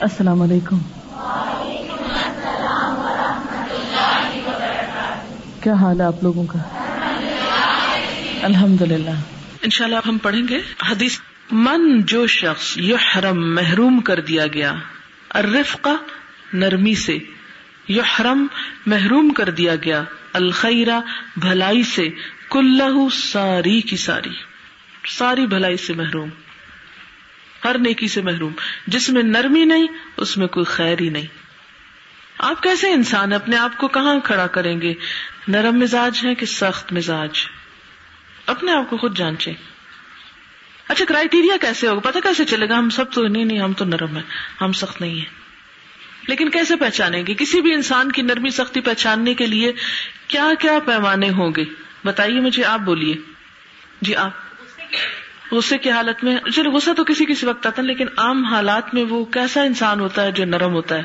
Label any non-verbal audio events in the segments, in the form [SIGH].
السلام علیکم۔ کیا حال ہے آپ لوگوں کا؟ الحمد للہ ان شاء اللہ ہم پڑھیں گے۔ حدیث، من جو شخص یحرم محروم کر دیا گیا، الرفقہ نرمی سے، یحرم محروم کر دیا گیا الخیرہ بھلائی سے، کلہ ساری کی ساری ساری بھلائی سے محروم۔ ہر نیکی سے محروم۔ جس میں نرمی نہیں، اس میں کوئی خیر ہی نہیں۔ آپ کیسے انسان اپنے آپ کو کہاں کھڑا کریں گے؟ نرم مزاج ہے کہ سخت مزاج؟ اپنے آپ کو خود جانچے اچھا کرائٹیریا کیسے ہوگا؟ پتا کیسے چلے گا؟ ہم سب تو، نہیں نہیں، ہم تو نرم ہے ہم سخت نہیں ہیں۔ لیکن کیسے پہچانیں گے؟ کسی بھی انسان کی نرمی، سختی پہچاننے کے لیے کیا کیا پیمانے ہوں گے؟ بتائیے مجھے، آپ بولیے۔ جی آپ۔ غصے کی حالت میں چلو غصہ تو کسی کسی وقت آتا ہے، لیکن عام حالات میں وہ کیسا انسان ہوتا ہے جو نرم ہوتا ہے؟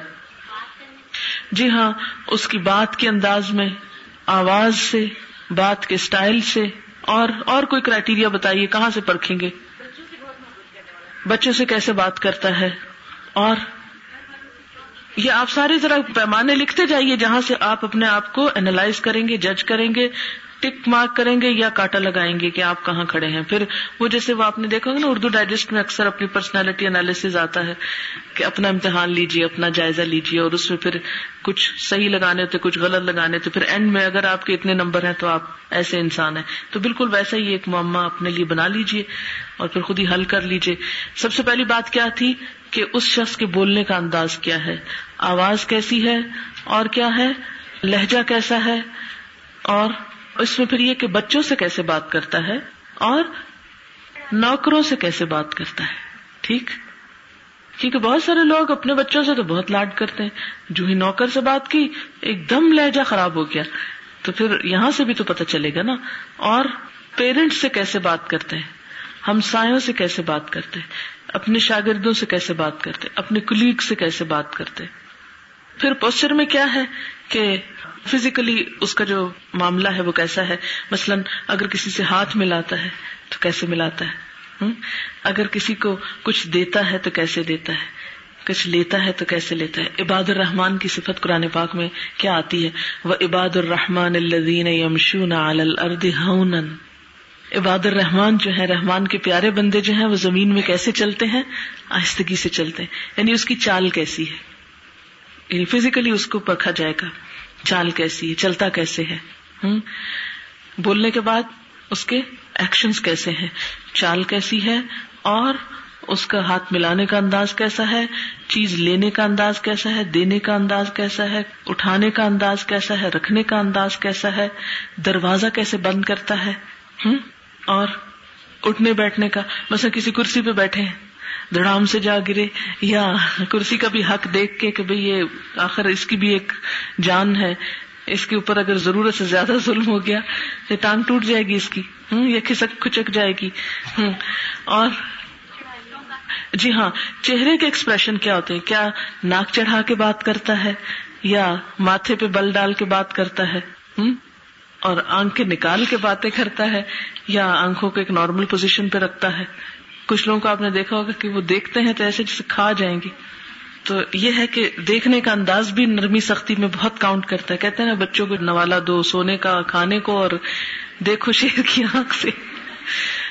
جی ہاں اس کی بات کے انداز میں، آواز سے، بات کے اسٹائل سے، اور اور کوئی کرائٹیریا بتائیے، کہاں سے پرکھیں گے؟ بچوں سے کیسے بات کرتا ہے؟ اور، یہ آپ سارے ذرا پیمانے لکھتے جائیے جہاں سے آپ اپنے آپ کو اینالائز کریں گے جج کریں گے۔ ٹک مارک کریں گے یا کاٹا لگائیں گے کہ آپ کہاں کھڑے ہیں۔ پھر وہ جیسے وہ آپ نے دیکھا نا، اردو ڈائجسٹ میں اکثر اپنی پرسنالٹی انالیس آتا ہے کہ اپنا امتحان لیجیے اپنا جائزہ لیجیے اور اس میں پھر کچھ صحیح لگانے ہوتے، کچھ غلط لگانے تو پھر اینڈ میں اگر آپ کے اتنے نمبر ہیں تو آپ ایسے انسان ہیں۔ تو بالکل ویسا ہی ایک معمہ اپنے لیے بنا لیجیے اور پھر خود ہی حل کر لیجیے سب سے پہلی بات کیا تھی کہ اس شخص کے بولنے کا انداز کیا ہے؟ آواز کیسی ہے اور کیا ہے؟ لہجہ کیسا ہے؟ اور اس میں پھر یہ کہ بچوں سے کیسے بات کرتا ہے اور نوکروں سے کیسے بات کرتا ہے، ٹھیک؟ کیونکہ بہت سارے لوگ اپنے بچوں سے تو بہت لاڈ کرتے ہیں۔ جو ہی نوکر سے بات کی، ایک دم لہجہ خراب ہو گیا۔ تو پھر یہاں سے بھی تو پتہ چلے گا نا۔ اور پیرنٹس سے کیسے بات کرتے ہیں؟ ہمسایوں سے کیسے بات کرتے اپنے شاگردوں سے کیسے بات کرتے اپنے کلیگ سے کیسے بات کرتے پھر پوسچر میں کیا ہے کہ فزیکلی اس کا جو معاملہ ہے وہ کیسا ہے؟ مثلاً اگر کسی سے ہاتھ ملاتا ہے تو کیسے ملاتا ہے؟ اگر کسی کو کچھ دیتا ہے تو کیسے دیتا ہے؟ کچھ لیتا ہے تو کیسے لیتا ہے؟ عباد الرحمان کی صفت قرآن پاک میں کیا آتی ہے؟ وہ عباد الرحمان الدین یمشون الرد عباد الرحمان جو ہے رحمان کے پیارے بندے جو ہیں، وہ زمین میں کیسے چلتے ہیں؟ آہستگی سے چلتے ہیں۔ یعنی اس کی چال کیسی ہے؟ یعنی فزیکلی اس کو پرکھا جائے گا۔ چال کیسی ہے، چلتا کیسے ہے؟ بولنے کے بعد اس کے ایکشن کیسے ہیں؟ چال کیسی ہے اور اس کا ہاتھ ملانے کا انداز کیسا ہے؟ چیز لینے کا انداز کیسا ہے؟ دینے کا انداز کیسا ہے؟ اٹھانے کا انداز کیسا ہے؟ رکھنے کا انداز کیسا ہے؟ دروازہ کیسے بند کرتا ہے؟ اور اٹھنے بیٹھنے کا، مثلا کسی کرسی پہ بیٹھے ہیں۔ دڑام سے جا گرے یا کرسی کا بھی حق دیکھ کے کہ بھئی یہ آخر اس کی بھی ایک جان ہے، اس کے اوپر اگر ضرورت سے زیادہ ظلم ہو گیا تو ٹانگ ٹوٹ جائے گی اس کی۔ یا کھسک کھچک جائے گی۔ اور جی ہاں چہرے کے ایکسپریشن کیا ہوتے ہیں؟ کیا ناک چڑھا کے بات کرتا ہے؟ یا ماتھے پہ بل ڈال کے بات کرتا ہے؟ اور آنکھیں نکال کے باتیں کرتا ہے؟ یا آنکھوں کو ایک نارمل پوزیشن پہ رکھتا ہے؟ کچھ لوگوں کو آپ نے دیکھا ہوگا کہ وہ دیکھتے ہیں تو ایسے جسے کھا جائیں گے۔ تو یہ ہے کہ دیکھنے کا انداز بھی نرمی سختی میں بہت کاؤنٹ کرتا ہے۔ کہتے ہیں نا بچوں کو نوالا دو، سونے کا، کھانے کو اور دیکھو شیر کی آنکھ سے۔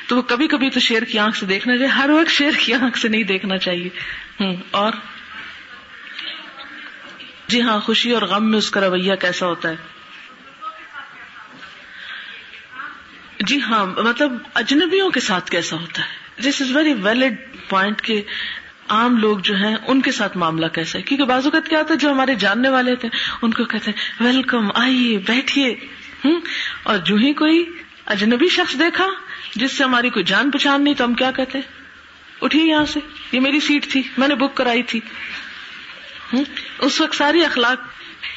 تو وہ کبھی کبھی تو شیر کی آنکھ سے دیکھنا چاہیے۔ ہر وقت شیر کی آنکھ سے نہیں دیکھنا چاہیے۔ ہوں، اور؟ جی ہاں خوشی اور غم میں اس کا رویہ کیسا ہوتا ہے؟ جی ہاں مطلب اجنبیوں کے ساتھ کیسا ہوتا ہے؟ This is very valid point کہ عام لوگ جو ہیں، ان کے ساتھ معاملہ کیسا ہے؟ کیونکہ بعض اوقات کیا ہوتا ہے، جو ہمارے جاننے والے تھے ان کو کہتے ہیں، ویلکم، آئیے، بیٹھیے۔ ہوں؟ اور جو ہی کوئی اجنبی شخص دیکھا، جس سے ہماری کوئی جان پہچان نہیں، تو ہم کیا کہتے اٹھیے یہاں سے، یہ میری سیٹ تھی، میں نے بک کرائی تھی۔ اس وقت ساری اخلاق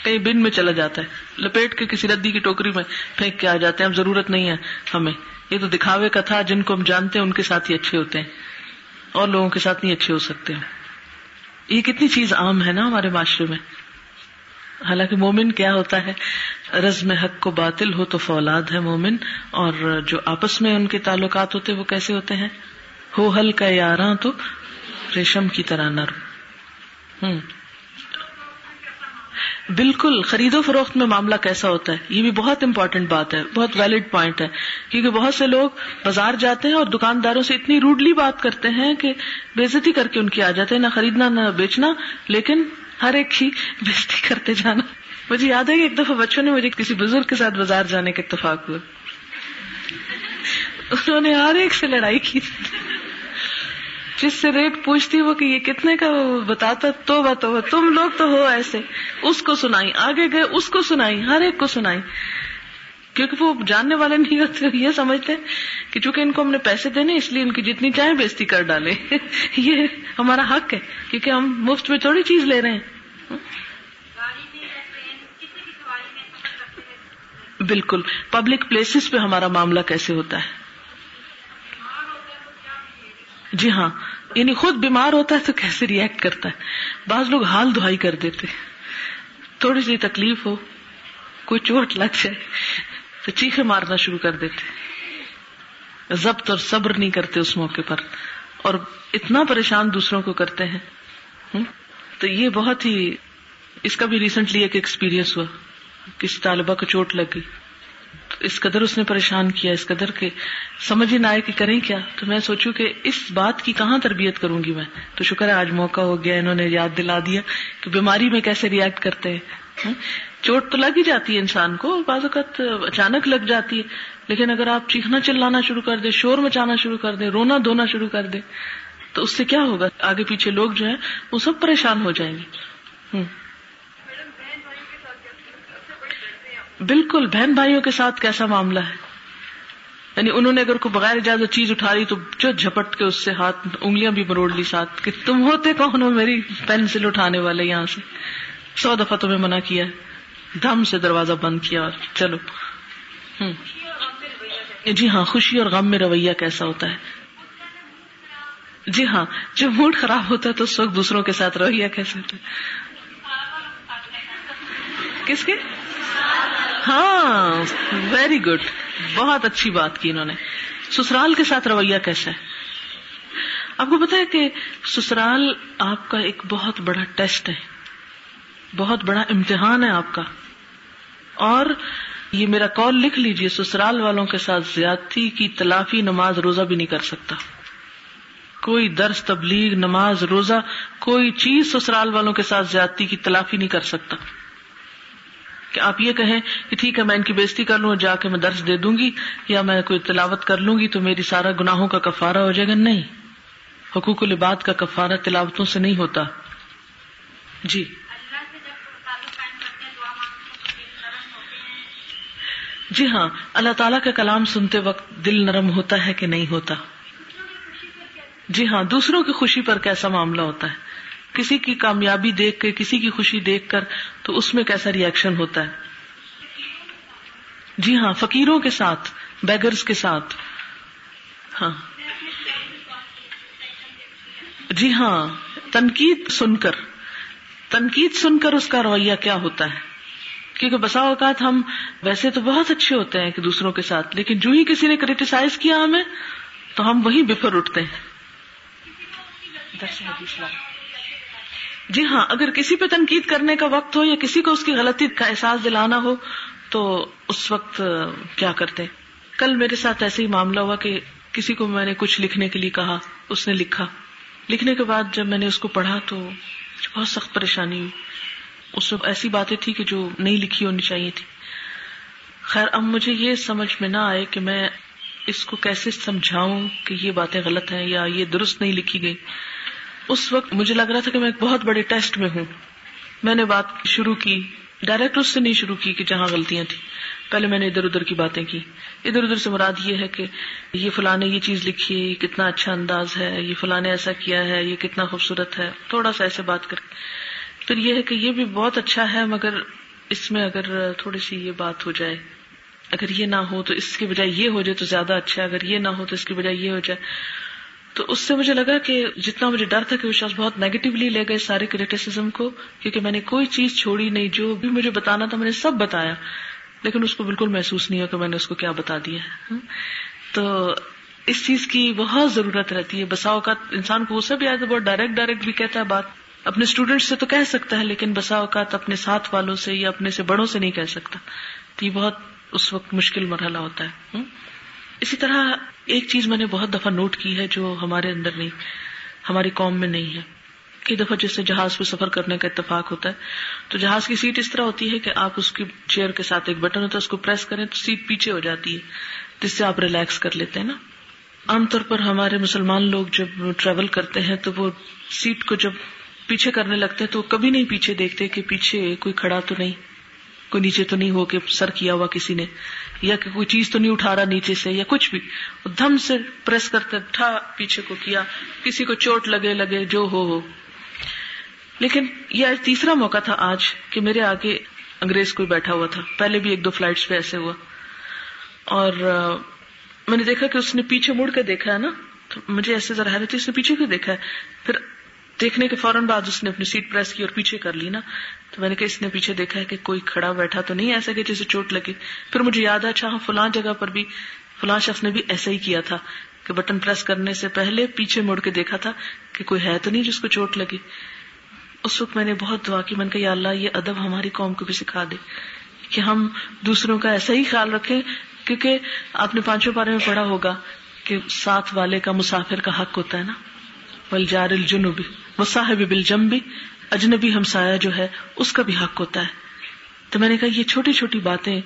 کہیں بن میں چلا جاتا ہے۔ لپیٹ کے کسی ردی کی ٹوکری میں پھینک کے آ جاتے ہیں۔ اب ضرورت نہیں ہے ہمیں۔ یہ تو دکھاوے کا تھا۔ جن کو ہم جانتے ہیں ان کے ساتھ ہی اچھے ہوتے ہیں۔ اور لوگوں کے ساتھ نہیں اچھے ہو سکتے ہیں یہ کتنی چیز عام ہے نا ہمارے معاشرے میں۔ حالانکہ مومن کیا ہوتا ہے؟ رزم حق کو باطل ہو تو فولاد ہے مومن۔ اور جو آپس میں ان کے تعلقات ہوتے وہ کیسے ہوتے ہیں؟ ہو حل کا یاراں تو ریشم کی طرح نرم۔ ہوں۔ بالکل خرید و فروخت میں معاملہ کیسا ہوتا ہے؟ یہ بھی بہت امپورٹینٹ بات ہے، بہت ویلڈ پوائنٹ ہے۔ کیونکہ بہت سے لوگ بازار جاتے ہیں اور دکانداروں سے اتنی روڈلی بات کرتے ہیں کہ بےزتی کر کے ان کی آ جاتے ہیں، نہ خریدنا، نہ بیچنا، لیکن ہر ایک کی [LAUGHS] بےزتی کرتے جانا۔ مجھے یاد ہے کہ ایک دفعہ بچوں نے مجھے کسی بزرگ کے ساتھ بازار جانے کا اتفاق ہوا۔ انہوں نے ہر ایک سے لڑائی کی۔ جس سے ریٹ پوچھتی وہ کہ یہ کتنے کا بتاتا تو بتو تم لوگ تو ہو ایسے۔ اس کو سنائی آگے گئے اس کو سنائی ہر ایک کو سنائی۔ کیونکہ وہ جاننے والے نہیں ہوتے یہ سمجھتے کہ چونکہ ان کو ہم نے پیسے دینے اس لیے ان کی جتنی چاہے بےزتی کر ڈالے [LAUGHS] یہ ہمارا حق ہے کیونکہ ہم مفت میں تھوڑی چیز لے رہے ہیں۔ بالکل پبلک پلیسز پہ ہمارا معاملہ کیسے ہوتا ہے؟ جی ہاں یعنی خود بیمار ہوتا ہے تو کیسے ریئیکٹ کرتا ہے؟ بعض لوگ حال دہائی کر دیتے تھوڑی سی تکلیف ہو، کوئی چوٹ لگ جائے تو چیخے مارنا شروع کر دیتے ضبط اور صبر نہیں کرتے اس موقع پر۔ اور اتنا پریشان دوسروں کو کرتے ہیں۔ تو یہ بہت ہی، اس کا بھی ریسنٹلی ایک ایکسپیرئنس ہوا۔ کسی طالبہ کو چوٹ لگ گئی۔ اس قدر اس نے پریشان کیا، اس قدر کے سمجھ ہی نہ آئے کہ کریں کیا؟ تو میں سوچوں کہ اس بات کی کہاں تربیت کروں گی میں؟ تو شکر ہے، آج موقع ہو گیا، انہوں نے یاد دلا دیا کہ بیماری میں کیسے ریئیکٹ کرتے ہیں ہاں؟ چوٹ تو لگ ہی جاتی ہے انسان کو، بعض اوقات اچانک لگ جاتی ہے، لیکن اگر آپ چیخنا چلانا شروع کر دیں، شور مچانا شروع کر دیں، رونا دھونا شروع کر دیں، تو اس سے کیا ہوگا؟ آگے پیچھے لوگ جو ہیں، وہ سب پریشان ہو جائیں گے۔ بالکل بہن بھائیوں کے ساتھ کیسا معاملہ ہے؟ یعنی انہوں نے اگر کوئی بغیر اجازت چیز اٹھا لی تو جو جھپٹ کے اس سے ہاتھ، انگلیاں بھی مروڑ لی ساتھ کہ تم ہوتے کون ہو میری پینسل اٹھانے والے یہاں سے؟ سو دفعہ تمہیں منع کیا دم سے دروازہ بند کیا اور چلو۔ جی ہاں خوشی اور غم میں رویہ کیسا ہوتا ہے؟ جی ہاں جب موڈ خراب ہوتا ہے تو اس وقت دوسروں کے ساتھ رویہ کیسے ہوتا ہے؟ کس کے؟ ہاں ویری گڈ بہت اچھی بات کی انہوں نے۔ سسرال کے ساتھ رویہ کیسا ہے؟ آپ کو پتا ہے کہ سسرال آپ کا ایک بہت بڑا ٹیسٹ ہے۔ بہت بڑا امتحان ہے آپ کا۔ اور یہ میرا کال لکھ لیجیے، سسرال والوں کے ساتھ زیادتی کی تلافی نماز روزہ بھی نہیں کر سکتا۔ کوئی درس تبلیغ، نماز، روزہ، کوئی چیز سسرال والوں کے ساتھ زیادتی کی تلافی نہیں کر سکتا۔ کہ آپ یہ کہیں کہ ٹھیک ہے میں ان کی بےزتی کر لوں جا کے میں درس دے دوں گی یا میں کوئی تلاوت کر لوں گی تو میری سارا گناہوں کا کفارہ ہو جائے گا؟ نہیں. حقوق العباد کا کفارہ تلاوتوں سے نہیں ہوتا. جی. جی ہاں. اللہ تعالیٰ کا کلام سنتے وقت دل نرم ہوتا ہے کہ نہیں ہوتا؟ جی ہاں. دوسروں کی خوشی پر کیسا معاملہ ہوتا ہے؟ کسی کی کامیابی دیکھ کے، کسی کی خوشی دیکھ کر، تو اس میں کیسا ریئیکشن ہوتا ہے؟ جی ہاں فقیروں کے ساتھ بیگرز کے ساتھ۔ ہاں۔ جی ہاں تنقید سن کر۔ تنقید سن کر اس کا رویہ کیا ہوتا ہے؟ کیونکہ بسا اوقات ہم ویسے تو بہت اچھے ہوتے ہیں کہ دوسروں کے ساتھ، لیکن جو ہی کسی نے کریٹیسائز کیا ہمیں، تو ہم وہی بفر اٹھتے ہیں۔ جی ہاں اگر کسی پہ تنقید کرنے کا وقت ہو یا کسی کو اس کی غلطی کا احساس دلانا ہو، تو اس وقت کیا کرتے؟ کل میرے ساتھ ایسے ہی معاملہ ہوا کہ کسی کو میں نے کچھ لکھنے کے لیے کہا، اس نے لکھا۔ لکھنے کے بعد جب میں نے اس کو پڑھا تو بہت سخت پریشانی ہوئی۔ اس میں ایسی باتیں تھی کہ جو نہیں لکھی ہونی چاہیے تھی۔ خیر، اب مجھے یہ سمجھ میں نہ آئے کہ میں اس کو کیسے سمجھاؤں کہ یہ باتیں غلط ہیں یا یہ درست نہیں لکھی گئی۔ اس وقت مجھے لگ رہا تھا کہ میں ایک بہت بڑے ٹیسٹ میں ہوں۔ میں نے بات شروع کی۔ ڈائریکٹ اس سے نہیں شروع کی کہ جہاں غلطیاں تھیں۔ پہلے میں نے ادھر ادھر کی باتیں کی۔ ادھر ادھر سے مراد یہ ہے کہ یہ فلاں نے یہ چیز لکھی ہے یہ کتنا اچھا انداز ہے، یہ فلاں نے ایسا کیا ہے، یہ کتنا خوبصورت ہے۔ تھوڑا سا ایسے بات کر۔ پھر یہ ہے کہ یہ بھی بہت اچھا ہے، مگر اس میں اگر تھوڑی سی یہ بات ہو جائے، اگر یہ نہ ہو تو اس کی بجائے یہ ہو جائے تو زیادہ اچھا ہے۔ اگر یہ نہ ہو تو اس کی بجائے یہ ہو جائے۔ تو اس سے مجھے لگا کہ جتنا مجھے ڈر تھا کہ وہ شخص بہت نیگیٹولی لے گئے سارے کریٹیسم کو، کیونکہ میں نے کوئی چیز چھوڑی نہیں، جو بھی مجھے بتانا تھا میں نے سب بتایا، لیکن اس کو بالکل محسوس نہیں ہو کہ میں نے اس کو کیا بتا دیا ہے ہاں؟ تو اس چیز کی بہت ضرورت رہتی ہے بساؤ کا انسان کو اسے بھی آئے تو بہت ڈائریکٹ ڈائریکٹ بھی کہتا ہے بات۔ اپنے اسٹوڈینٹ سے تو کہہ سکتا ہے، لیکن بسا اوقات اپنے ساتھ والوں سے یا اپنے سے بڑوں سے نہیں کہہ سکتا۔ تو یہ بہت اس وقت مشکل مرحلہ ہوتا ہے ہاں؟ اسی طرح ایک چیز میں نے بہت دفعہ نوٹ کی ہے جو ہمارے اندر نہیں، ہماری قوم میں نہیں ہے۔ کئی دفعہ جس سے جہاز پہ سفر کرنے کا اتفاق ہوتا ہے، تو جہاز کی سیٹ اس طرح ہوتی ہے کہ آپ اس کی چیئر کے ساتھ ایک بٹن ہوتا ہے، اس کو پریس کریں تو سیٹ پیچھے ہو جاتی ہے، جس سے آپ ریلیکس کر لیتے ہیں نا۔ عام طور پر ہمارے مسلمان لوگ جب ٹریول کرتے ہیں تو وہ سیٹ کو جب پیچھے کرنے لگتے ہیں تو کبھی نہیں پیچھے دیکھتے کہ پیچھے کوئی کھڑا تو نہیں۔ کوئی نیچے تو نہیں ہو کے سر کیا ہوا کسی نے، یا کہ کوئی چیز تو نہیں اٹھا رہا نیچے سے، یا کچھ بھی۔ دھم سے پریس کرتے، اٹھا پیچھے کو کیا، کسی کو چوٹ لگے لگے، جو ہو ہو۔ لیکن یہ تیسرا موقع تھا آج کہ میرے آگے انگریز کوئی بیٹھا ہوا تھا۔ پہلے بھی ایک دو فلائٹس پہ ایسے ہوا۔ اور میں نے دیکھا کہ اس نے پیچھے مڑ کے دیکھا ہے نا؟ تو مجھے ایسے ذرا حیرت اس نے پیچھے کیوں دیکھا ہے؟ پھر دیکھنے کے فوراً بعد اس نے اپنی سیٹ پریس کی اور پیچھے کر لی نا۔ تو میں نے کہا، اس نے پیچھے دیکھا ہے کہ کوئی کھڑا بیٹھا تو نہیں، ایسا کہ جسے چوٹ لگے۔ پھر مجھے یاد ہے اچھا ہاں فلاں جگہ پر بھی، فلاں شخص نے بھی ایسا ہی کیا تھا کہ بٹن پریس کرنے سے پہلے پیچھے مڑ کے دیکھا تھا کہ کوئی ہے تو نہیں جس کو چوٹ لگی۔ اس وقت میں نے بہت دعا کی من کہ یا اللہ، یہ ادب ہماری قوم کو بھی سکھا دے کہ ہم دوسروں کا ایسا ہی خیال رکھیں۔ کیونکہ آپ نے پانچوں بارے میں پڑھا ہوگا کہ ساتھ والے کا مسافر کا حق ہوتا ہے نا۔ بل جار الجنوبی صاحب بل اجنبی ہمسایا جو ہے، اس کا بھی حق ہوتا ہے۔ تو میں نے کہا، یہ چھوٹی چھوٹی باتیں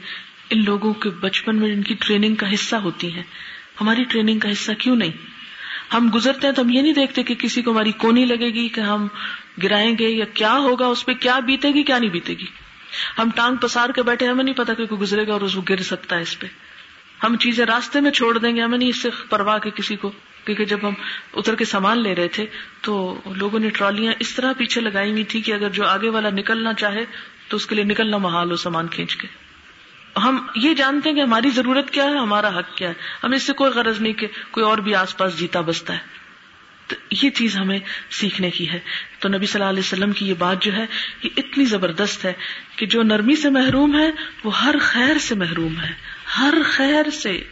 ان لوگوں کے بچپن میں ان کی ٹریننگ کا حصہ ہوتی ہیں۔ ہماری ٹریننگ کا حصہ کیوں نہیں؟ ہم گزرتے ہیں تو ہم یہ نہیں دیکھتے کہ کسی کو ہماری کونی لگے گی کہ ہم گرائیں گے یا کیا ہوگا، اس پہ کیا بیتے گی، کیا نہیں بیتے گی۔ ہم ٹانگ پسار کے بیٹھے، ہمیں نہیں پتا کہ کوئی گزرے گا اور اس کو گر سکتا ہے اس پہ۔ ہم چیزیں راستے میں چھوڑ دیں گے، ہمیں نہیں اس سے پرواہ کے کسی کو کیونکہ جب ہم اتر کے سامان لے رہے تھے تو لوگوں نے ٹرالیاں اس طرح پیچھے لگائی ہوئی تھی کہ اگر جو آگے والا نکلنا چاہے تو اس کے لیے نکلنا محال ہو سامان کھینچ کے۔ ہم یہ جانتے ہیں کہ ہماری ضرورت کیا ہے، ہمارا حق کیا ہے۔ ہمیں اس سے کوئی غرض نہیں کہ کوئی اور بھی آس پاس جیتا بستا ہے۔ تو یہ چیز ہمیں سیکھنے کی ہے۔ تو نبی صلی اللہ علیہ وسلم کی یہ بات جو ہے، یہ اتنی زبردست ہے کہ جو نرمی سے محروم ہے، وہ ہر خیر سے محروم ہے۔ ہر خیر سے۔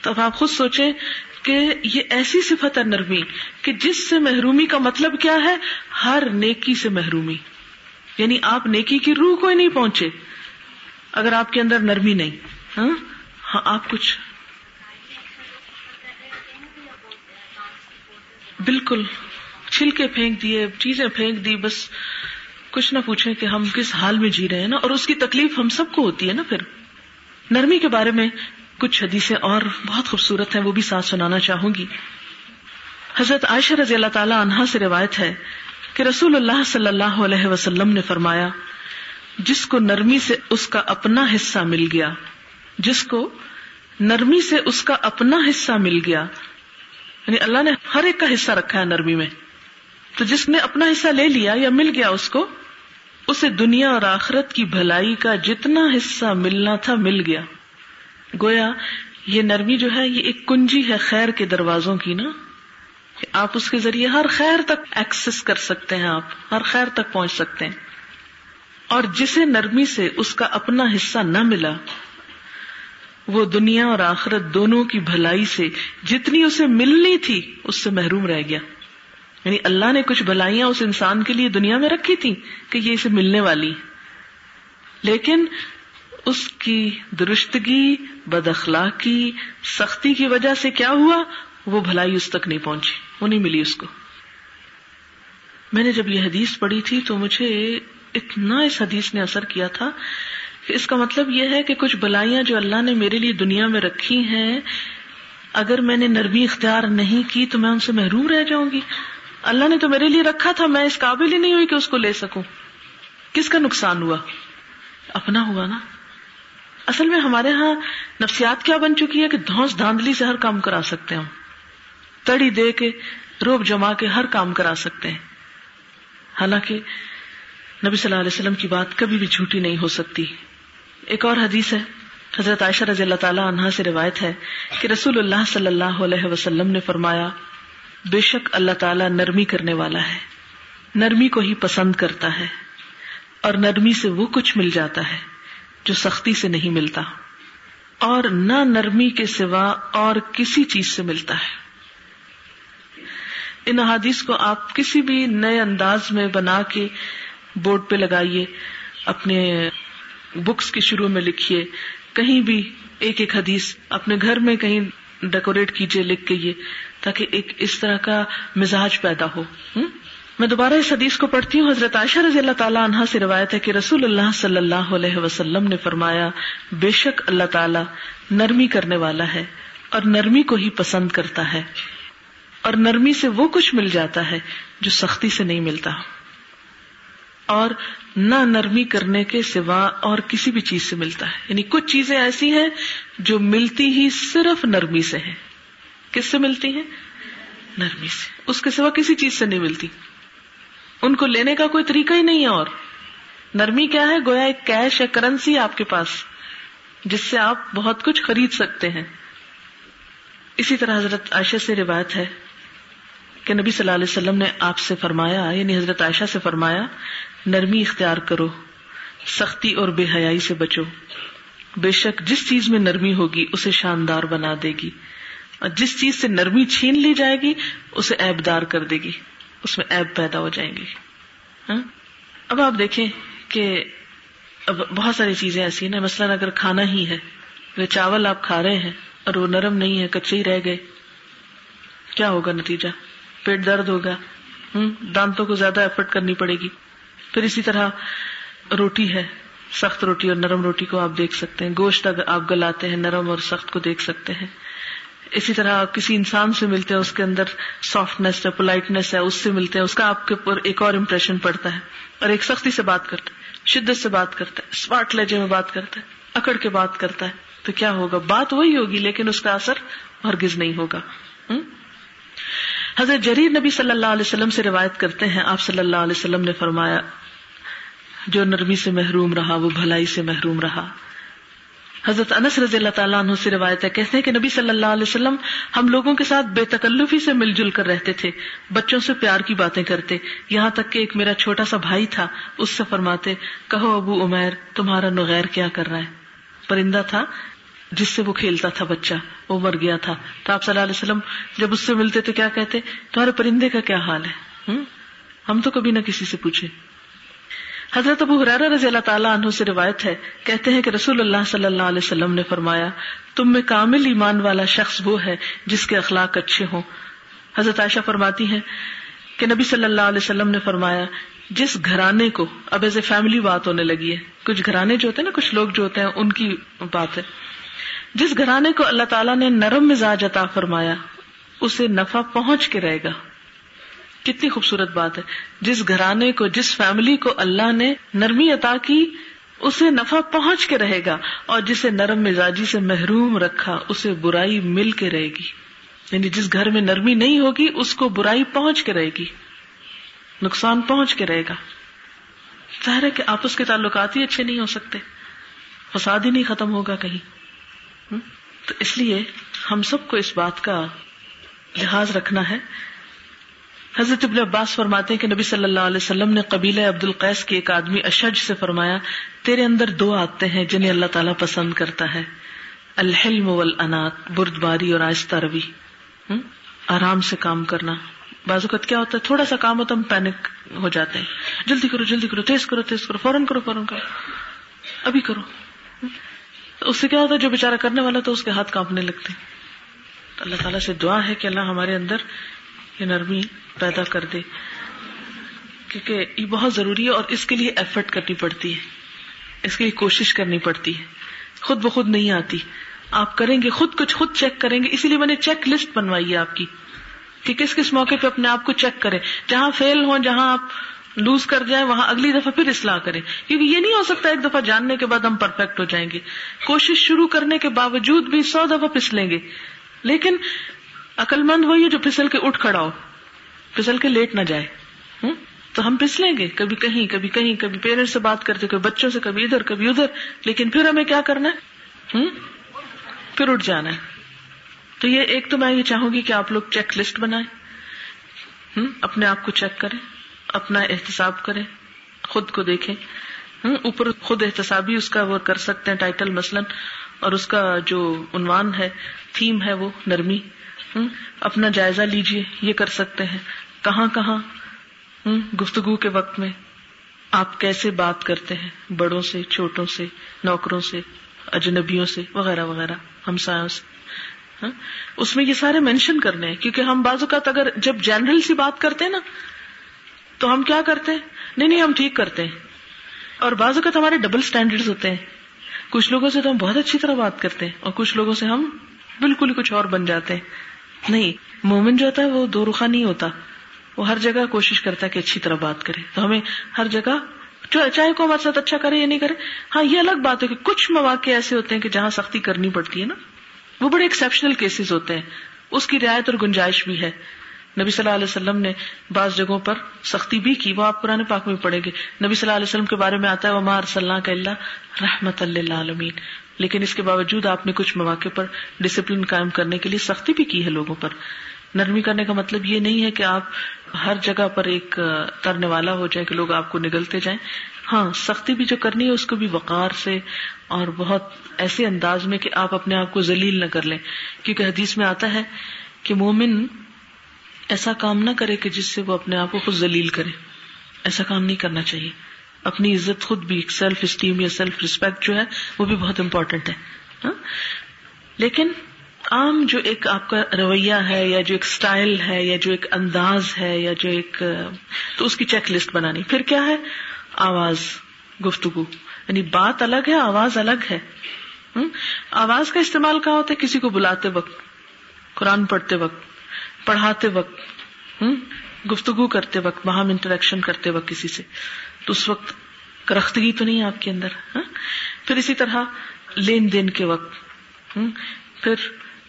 تو اب آپ خود سوچیں کہ یہ ایسی صفت ہے نرمی کہ جس سے محرومی کا مطلب کیا ہے؟ ہر نیکی سے محرومی۔ یعنی آپ نیکی کی روح کو ہی نہیں پہنچے۔ اگر آپ کے اندر نرمی نہیں ہاں؟ ہاں آپ کچھ۔ بالکل، چھلکے پھینک دیے، چیزیں پھینک دی، بس کچھ نہ پوچھے کہ ہم کس حال میں جی رہے ہیں نا؟ اور اس کی تکلیف ہم سب کو ہوتی ہے نا پھر۔ نرمی کے بارے میں کچھ حدیثیں اور بہت خوبصورت ہیں، وہ بھی ساتھ سنانا چاہوں گی۔ حضرت عائشہ رضی اللہ تعالی عنہا سے روایت ہے کہ رسول اللہ صلی اللہ علیہ وسلم نے فرمایا، جس کو نرمی سے اس کا اپنا حصہ مل گیا، جس کو نرمی سے اس کا اپنا حصہ مل گیا یعنی اللہ نے ہر ایک کا حصہ رکھا ہے نرمی میں۔ تو جس نے اپنا حصہ لے لیا یا مل گیا اس کو، اسے دنیا اور آخرت کی بھلائی کا جتنا حصہ ملنا تھا مل گیا۔ گویا یہ نرمی جو ہے، یہ ایک کنجی ہے خیر کے دروازوں کی نا۔ آپ اس کے ذریعے ہر خیر تک ایکسس کر سکتے ہیں آپ، ہر خیر تک پہنچ سکتے ہیں۔ اور جسے نرمی سے اس کا اپنا حصہ نہ ملا، وہ دنیا اور آخرت دونوں کی بھلائی سے جتنی اسے ملنی تھی، اس سے محروم رہ گیا۔ یعنی اللہ نے کچھ بھلائیاں اس انسان کے لیے دنیا میں رکھی تھی کہ یہ اسے ملنے والی لیکن اس کی درستگی بد اخلاقی، سختی کی وجہ سے کیا ہوا؟ وہ بھلائی اس تک نہیں پہنچی، وہ نہیں ملی اس کو۔ میں نے جب یہ حدیث پڑھی تھی تو مجھے اتنا اس حدیث نے اثر کیا تھا کہ اس کا مطلب یہ ہے کہ کچھ بلائیاں جو اللہ نے میرے لیے دنیا میں رکھی ہیں، اگر میں نے نرمی اختیار نہیں کی تو میں ان سے محروم رہ جاؤں گی۔ اللہ نے تو میرے لیے رکھا تھا، میں اس قابل ہی نہیں ہوئی کہ اس کو لے سکوں۔ کس کا نقصان ہوا؟ اپنا ہوا نا۔ اصل میں ہمارے ہاں نفسیات کیا بن چکی ہے کہ دھوس دھاندلی سے ہر کام کرا سکتے ہیں تڑی دے کے روب جما کے ہر کام کرا سکتے ہیں۔ حالانکہ نبی صلی اللہ علیہ وسلم کی بات کبھی بھی جھوٹی نہیں ہو سکتی۔ ایک اور حدیث ہے، حضرت عائشہ رضی اللہ تعالیٰ عنہ سے روایت ہے کہ رسول اللہ صلی اللہ علیہ وسلم نے فرمایا، بے شک اللہ تعالیٰ نرمی کرنے والا ہے۔ نرمی کو ہی پسند کرتا ہے اور نرمی سے وہ کچھ مل جاتا ہے۔ جو سختی سے نہیں ملتا اور نہ نرمی کے سوا اور کسی چیز سے ملتا ہے۔ ان احادیث کو آپ کسی بھی نئے انداز میں بنا کے بورڈ پہ لگائیے، اپنے بکس کے شروع میں لکھیے، کہیں بھی ایک ایک حدیث اپنے گھر میں کہیں ڈیکوریٹ کیجیے، لکھ کے یہ، تاکہ ایک اس طرح کا مزاج پیدا ہو۔ میں دوبارہ اس حدیث کو پڑھتی ہوں۔ حضرت عائشہ رضی اللہ تعالیٰ عنہ سے روایت ہے کہ رسول اللہ صلی اللہ علیہ وسلم نے فرمایا، بے شک اللہ تعالیٰ نرمی کرنے والا ہے اور نرمی کو ہی پسند کرتا ہے۔ اور نرمی سے وہ کچھ مل جاتا ہے جو سختی سے نہیں ملتا۔ اور نہ نرمی کرنے کے سوا اور کسی بھی چیز سے ملتا ہے۔ یعنی کچھ چیزیں ایسی ہیں جو ملتی ہی صرف نرمی سے ہے کس سے ملتی ہیں؟ نرمی سے۔ اس کے سوا کسی چیز سے نہیں ملتی۔ ان کو لینے کا کوئی طریقہ ہی نہیں ہے اور۔ نرمی کیا ہے؟ گویا ایک کیش یا کرنسی آپ کے پاس، جس سے آپ بہت کچھ خرید سکتے ہیں۔ اسی طرح حضرت عائشہ سے روایت ہے کہ نبی صلی اللہ علیہ وسلم نے آپ سے فرمایا یعنی حضرت عائشہ سے فرمایا، نرمی اختیار کرو، سختی اور بے حیائی سے بچو۔ بے شک جس چیز میں نرمی ہوگی، اسے شاندار بنا دے گی۔ اور جس چیز سے نرمی چھین لی جائے گی، اسے ایب دار کر دے گی۔ اس میں ایب پیدا ہو جائیں گی۔ ہاں؟ اب آپ دیکھیں کہ اب بہت ساری چیزیں ایسی نا، مثلاً اگر کھانا ہی ہے وہ چاول آپ کھا رہے ہیں اور وہ نرم نہیں ہے کچے ہی رہ گئے، کیا ہوگا نتیجہ؟ پیٹ درد ہوگا۔ ہوں دانتوں کو زیادہ ایفرٹ کرنی پڑے گی۔ پھر اسی طرح روٹی ہے، سخت روٹی اور نرم روٹی کو آپ دیکھ سکتے ہیں۔ گوشت اگر آپ گلاتے ہیں، نرم اور سخت کو دیکھ سکتے ہیں۔ اسی طرح آپ کسی انسان سے ملتے ہیں، اس کے اندر سافٹنیس ہے پولائٹنیس ہے، اس سے ملتے ہیں، اس کا آپ کے اوپر ایک اور امپریشن پڑتا ہے اور ایک سختی سے بات کرتا ہے، شدت سے بات کرتا ہے اسمارٹ لہجے میں بات کرتا ہے، اکڑ کے بات کرتا ہے۔ تو کیا ہوگا؟ بات وہی ہوگی، لیکن اس کا اثر ہرگز نہیں ہوگا۔ حضرت جریر نبی صلی اللہ علیہ وسلم سے روایت کرتے ہیں، آپ صلی اللہ علیہ وسلم نے فرمایا، جو نرمی سے محروم رہا، وہ بھلائی سے محروم رہا۔ حضرت انس رضی اللہ تعالیٰ عنہ سے روایت ہے، کہتے ہیں کہ نبی صلی اللہ علیہ وسلم ہم لوگوں کے ساتھ بے تکلفی سے مل جل کر رہتے تھے، بچوں سے پیار کی باتیں کرتے۔ یہاں تک کہ ایک میرا چھوٹا سا بھائی تھا، اس سے فرماتے، کہو ابو عمیر، تمہارا نغیر کیا کر رہا ہے؟ پرندہ تھا، جس سے وہ کھیلتا تھا بچہ، وہ مر گیا تھا۔ تو آپ صلی اللہ علیہ وسلم جب اس سے ملتے تو کیا کہتے؟ تمہارے پرندے کا کیا حال ہے؟ ہم؟ تو کبھی نہ کسی سے پوچھے۔ حضرت ابو حرار رضی اللہ تعالیٰ عنہ سے روایت ہے، کہتے ہیں کہ رسول اللہ صلی اللہ علیہ وسلم نے فرمایا، تم میں کامل ایمان والا شخص وہ ہے جس کے اخلاق اچھے ہوں۔ حضرت عائشہ فرماتی ہے کہ نبی صلی اللہ علیہ وسلم نے فرمایا، جس گھرانے کو اب ایز اے فیملی بات ہونے لگی ہے، کچھ گھرانے جو ہوتے ہیں نا، کچھ لوگ جو ہوتے ہیں، ان کی بات ہے۔ جس گھرانے کو اللہ تعالیٰ نے نرم مزاج عطا فرمایا، اسے نفع پہنچ کے رہے گا۔ کتنی خوبصورت بات ہے۔ جس گھرانے کو، جس فیملی کو اللہ نے نرمی عطا کی، اسے نفع پہنچ کے رہے گا اور جسے نرم مزاجی سے محروم رکھا، اسے برائی مل کے رہے گی۔ یعنی جس گھر میں نرمی نہیں ہوگی، اس کو برائی پہنچ کے رہے گی۔ نقصان پہنچ کے رہے گا۔ ظاہر ہے کہ آپس کے تعلقات ہی اچھے نہیں ہو سکتے۔ فساد ہی نہیں ختم ہوگا کہیں۔ تو اس لیے ہم سب کو اس بات کا لحاظ رکھنا ہے حضرت ابن عباس فرماتے ہیں کہ نبی صلی اللہ علیہ وسلم نے قبیلہ عبد القیس کے ایک آدمی اشج سے فرمایا، تیرے اندر دو آتے ہیں جنہیں اللہ تعالیٰ پسند کرتا ہے، الحلم والانات برد باری اور آہستہ روی۔ آرام سے کام کرنا۔ بعض اوقات کیا ہوتا ہے، تھوڑا سا کام ہوتا ہم پینک ہو جاتے ہیں۔ جلدی کرو جلدی کرو، تیز کرو تیز کرو، فوراً کرو فوراً کرو۔ ابھی کرو۔ اس سے کیا ہوتا ہے، جو بےچارا کرنے والا تو اس کے ہاتھ کانپنے لگتے اللہ تعالیٰ سے دعا ہے کہ اللہ ہمارے اندر یہ نرمی پیدا کر دے۔ کیونکہ یہ بہت ضروری ہے اور اس کے لیے ایفرٹ کرنی پڑتی ہے۔ اس کے لیے کوشش کرنی پڑتی ہے۔ خود بخود نہیں آتی۔ آپ کریں گے خود کچھ، خود چیک کریں گے۔ اسی لیے میں نے چیک لسٹ بنوائی ہے آپ کی۔ کہ کس کس موقع پہ اپنے آپ کو چیک کریں۔ جہاں فیل ہو جہاں آپ لوز کر جائیں، وہاں اگلی دفعہ پھر اصلاح کریں۔ کیونکہ یہ نہیں ہو سکتا ایک دفعہ جاننے کے بعد ہم پرفیکٹ ہو جائیں گے۔ کوشش شروع کرنے کے باوجود بھی سو دفعہ پسلیں گے۔ لیکن عقل مند وہی ہے جو پھسل کے اٹھ کھڑا ہو۔ پھسل کے لیٹ نہ جائے۔ تو ہم پھسلیں گے۔ کبھی کہیں کبھی کہیں، کبھی پیرنٹس سے بات کرتے، کبھی بچوں سے، کبھی ادھر کبھی ادھر۔ لیکن پھر ہمیں کیا کرنا ہے؟ پھر اٹھ جانا ہے۔ تو یہ ایک تو میں یہ چاہوں گی کہ آپ لوگ چیک لسٹ بنائیں۔ اپنے آپ کو چیک کریں۔ اپنا احتساب کریں۔ خود کو دیکھیں۔ اوپر خود احتسابی اس کا وہ کر سکتے ہیں ٹائٹل مثلاً۔ اور اس کا جو عنوان ہے، تھیم ہے وہ نرمی۔ اپنا جائزہ لیجیے، یہ کر سکتے ہیں۔ کہاں کہاں؟ گفتگو کے وقت میں آپ کیسے بات کرتے ہیں؟ بڑوں سے، چھوٹوں سے، نوکروں سے، اجنبیوں سے، وغیرہ وغیرہ۔ ہمسایوں سے۔ ہاں؟ اس میں یہ سارے مینشن کرنے ہیں، کیونکہ ہم بعض اوقات اگر جب جنرل سی بات کرتے ہیں نا، تو ہم کیا کرتے ہیں؟ نہیں نہیں، ہم ٹھیک کرتے ہیں۔ اور بعض اوقات ہمارے ڈبل اسٹینڈرڈ ہوتے ہیں۔ کچھ لوگوں سے تو ہم بہت اچھی طرح بات کرتے ہیں اور کچھ لوگوں سے ہم بالکل ہی کچھ اور بن جاتے ہیں۔ نہیں، مومن جو ہوتا ہے وہ دو رخا نہیں ہوتا۔ وہ ہر جگہ کوشش کرتا ہے کہ اچھی طرح بات کرے۔ تو ہمیں ہر جگہ چاہے کوئی ہمارے ساتھ اچھا کرے یا نہیں کرے۔ ہاں یہ الگ بات ہے کہ کچھ مواقع ایسے ہوتے ہیں کہ جہاں سختی کرنی پڑتی ہے نا۔ وہ بڑے ایکسپشنل کیسز ہوتے ہیں۔ اس کی رعایت اور گنجائش بھی ہے۔ نبی صلی اللہ علیہ وسلم نے بعض جگہوں پر سختی بھی کی۔ وہ آپ قرآن پاک میں پڑھیں گے۔ نبی صلی اللہ علیہ وسلم کے بارے میں آتا ہے، وما ارسلنا کا اللہ رحمت اللہ عالمین لیکن اس کے باوجود آپ نے کچھ مواقع پر ڈسپلن قائم کرنے کے لیے سختی بھی کی ہے لوگوں پر۔ نرمی کرنے کا مطلب یہ نہیں ہے کہ آپ ہر جگہ پر ایک ترنے والا ہو جائے کہ لوگ آپ کو نگلتے جائیں۔ ہاں سختی بھی جو کرنی ہے اس کو بھی وقار سے اور بہت ایسے انداز میں کہ آپ اپنے آپ کو ذلیل نہ کر لیں۔ کیونکہ حدیث میں آتا ہے کہ مومن ایسا کام نہ کرے کہ جس سے وہ اپنے آپ کو خود ذلیل کرے۔ ایسا کام نہیں کرنا چاہیے۔ اپنی عزت خود بھی سیلف اسٹیم یا سیلف ریسپیکٹ جو ہے وہ بھی بہت امپورٹینٹ ہے ہاں؟ لیکن عام جو ایک آپ کا رویہ ہے یا جو ایک اسٹائل ہے یا جو ایک انداز ہے یا جو ایک، تو اس کی چیک لسٹ بنانی۔ پھر کیا ہے؟ آواز، گفتگو۔ یعنی بات الگ ہے، آواز الگ ہے۔ آواز کا استعمال کہاں ہوتا ہے؟ کسی کو بلاتے وقت، قرآن پڑھتے وقت، پڑھاتے وقت۔ گفتگو کرتے وقت، وہاں انٹریکشن کرتے وقت کسی سے۔ تو اس وقت کرختگی تو نہیں آپ کے اندر ہاں؟ پھر اسی طرح لین دین کے وقت پھر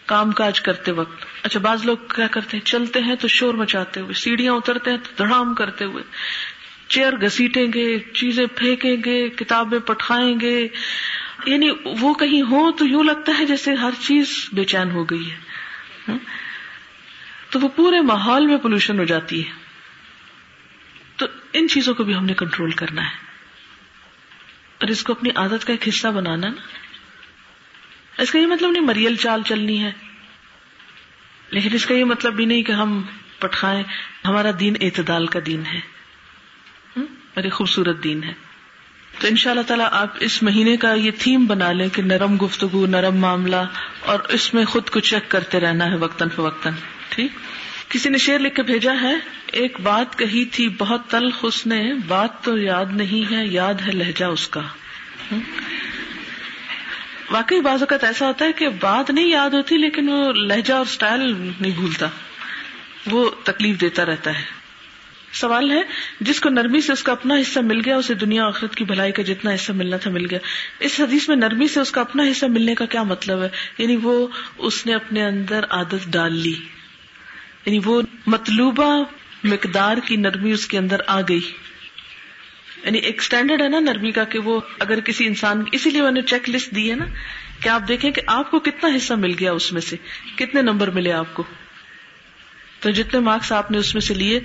کام کاج کرتے وقت۔ اچھا بعض لوگ کیا کرتے ہیں؟ چلتے ہیں تو شور مچاتے ہوئے، سیڑھیاں اترتے ہیں تو دڑام کرتے ہوئے۔ چیئر گسیٹیں گے، چیزیں پھینکیں گے، کتابیں پٹھائیں گے۔ یعنی وہ کہیں ہو تو یوں لگتا ہے جیسے ہر چیز بے چین ہو گئی ہے ہاں؟ تو وہ پورے ماحول میں پولوشن ہو جاتی ہے۔ ان چیزوں کو بھی ہم نے کنٹرول کرنا ہے۔ اور اس کو اپنی عادت کا ایک حصہ بنانا نا۔ اس کا یہ مطلب نہیں مریل چال چلنی ہے۔ لیکن اس کا یہ مطلب بھی نہیں کہ ہم پٹھائیں۔ ہمارا دین اعتدال کا دین ہے۔ اور ایک خوبصورت دین ہے۔ تو ان شاء اللہ تعالیٰ آپ اس مہینے کا یہ تھیم بنا لیں کہ نرم گفتگو، نرم معاملہ اور اس میں خود کو چیک کرتے رہنا ہے وقتاً فوقتاً۔ ٹھیک؟ کسی نے شعر لکھ کے بھیجا ہے؟ ایک بات کہی تھی، بہت تلخ اس نے بات تو یاد نہیں ہے، یاد ہے لہجہ اس کا۔ واقعی بعض اوقات ایسا ہوتا ہے کہ بات نہیں یاد ہوتی لیکن وہ لہجہ اور اسٹائل نہیں بھولتا۔ وہ تکلیف دیتا رہتا ہے۔ سوال ہے، جس کو نرمی سے اس کا اپنا حصہ مل گیا، اسے دنیا آخرت کی بھلائی کا جتنا حصہ ملنا تھا مل گیا۔ اس حدیث میں نرمی سے اس کا اپنا حصہ ملنے کا کیا مطلب ہے؟ یعنی وہ اس نے اپنے اندر عادت ڈال لی۔ یعنی وہ مطلوبہ مقدار کی نرمی اس کے اندر آ گئی۔ یعنی ایک اسٹینڈرڈ ہے نا نرمی کا کہ وہ اگر کسی انسان، اسی لیے میں نے چیک لسٹ دی ہے نا کہ آپ دیکھیں کہ آپ کو کتنا حصہ مل گیا اس میں سے، کتنے نمبر ملے آپ کو۔ تو جتنے مارکس آپ نے اس میں سے لیے،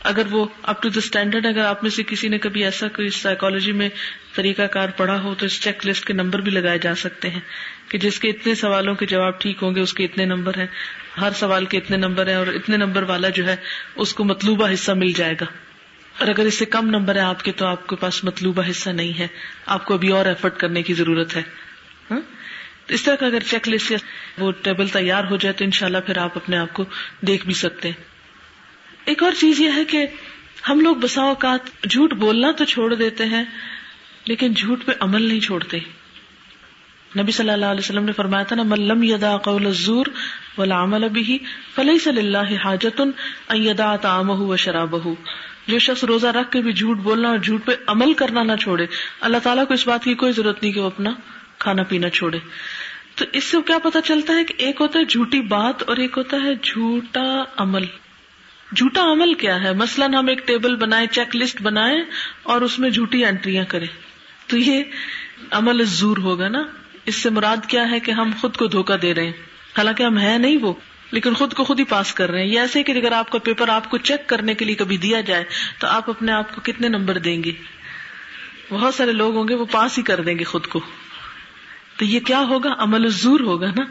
اگر وہ اپ ٹو دا اسٹینڈرڈ اگر آپ میں سے کسی نے کبھی ایسا کوئی سائیکولوجی میں طریقہ کار پڑھا ہو تو اس چیک لسٹ کے نمبر بھی لگائے جا سکتے ہیں۔ کہ جس کے اتنے سوالوں کے جواب ٹھیک ہوں گے، اس کے اتنے نمبر ہیں۔ ہر سوال کے اتنے نمبر ہیں اور اتنے نمبر والا جو ہے، اس کو مطلوبہ حصہ مل جائے گا۔ اور اگر اس سے کم نمبر ہے آپ کے، تو آپ کے پاس مطلوبہ حصہ نہیں ہے۔ آپ کو ابھی اور ایفرٹ کرنے کی ضرورت ہے۔ ہاں؟ اس طرح کا اگر چیک لسٹ یا وہ ٹیبل تیار ہو جائے، تو انشاءاللہ پھر آپ اپنے آپ کو دیکھ بھی سکتے ہیں۔ ایک اور چیز یہ ہے کہ ہم لوگ بسا اوقات جھوٹ بولنا تو چھوڑ دیتے ہیں، لیکن جھوٹ پہ عمل نہیں چھوڑتے۔ نبی صلی اللہ علیہ وسلم نے فرمایا تھا نا ملم یدا قول الزور والعمل به فليس لله حاجة ان يدع طعامه وشرابه جو شخص روزہ رکھ کے بھی جھوٹ بولنا اور جھوٹ پہ عمل کرنا نہ چھوڑے، اللہ تعالیٰ کو اس بات کی کوئی ضرورت نہیں کہ وہ اپنا کھانا پینا چھوڑے۔ تو اس سے کیا پتا چلتا ہے کہ ایک ہوتا ہے جھوٹی بات اور ایک ہوتا ہے جھوٹا عمل۔ جھوٹا عمل کیا ہے؟ مثلاً ہم ایک ٹیبل بنائے چیک لسٹ بنائے اور اس میں جھوٹی اینٹریاں کریں۔ تو یہ عمل زور ہوگا نا؟ اس سے مراد کیا ہے کہ ہم خود کو دھوکا دے رہے ہیں؟ حالانکہ ہم ہیں نہیں وہ، لیکن خود کو خود ہی پاس کر رہے ہیں۔ یہ ایسے کہ اگر آپ کا پیپر آپ کو چیک کرنے کے لیے کبھی دیا جائے، تو آپ اپنے آپ کو کتنے نمبر دیں گے؟ بہت سارے لوگ ہوں گے وہ پاس ہی کر دیں گے خود کو۔ تو یہ کیا ہوگا؟ عمل زور ہوگا نا؟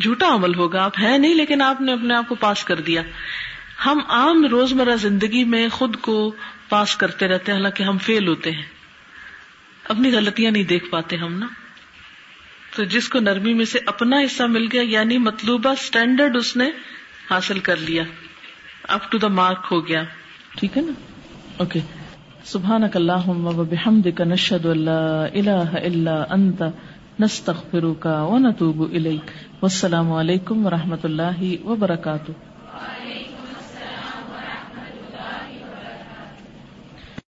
جھوٹا عمل ہوگا۔ آپ ہیں نہیں، لیکن آپ نے اپنے آپ کو پاس کر دیا۔ ہم عام روزمرہ زندگی میں خود کو پاس کرتے رہتے ہیں، حالانکہ ہم فیل ہوتے ہیں۔ اپنی غلطیاں نہیں دیکھ پاتے ہم نا۔ تو جس کو نرمی میں سے اپنا حصہ مل گیا یعنی مطلوبہ اسٹینڈرڈ اس نے حاصل کر لیا۔ اپ ٹو دا مارک ہو گیا۔ ٹھیک ہے نا؟ اوکے سبحان اللہ بحمد کا نشد اللہ اللہ اللہ انت نستخ کا و نتوب السلام علیکم و رحمۃ اللہ وبرکاتہ۔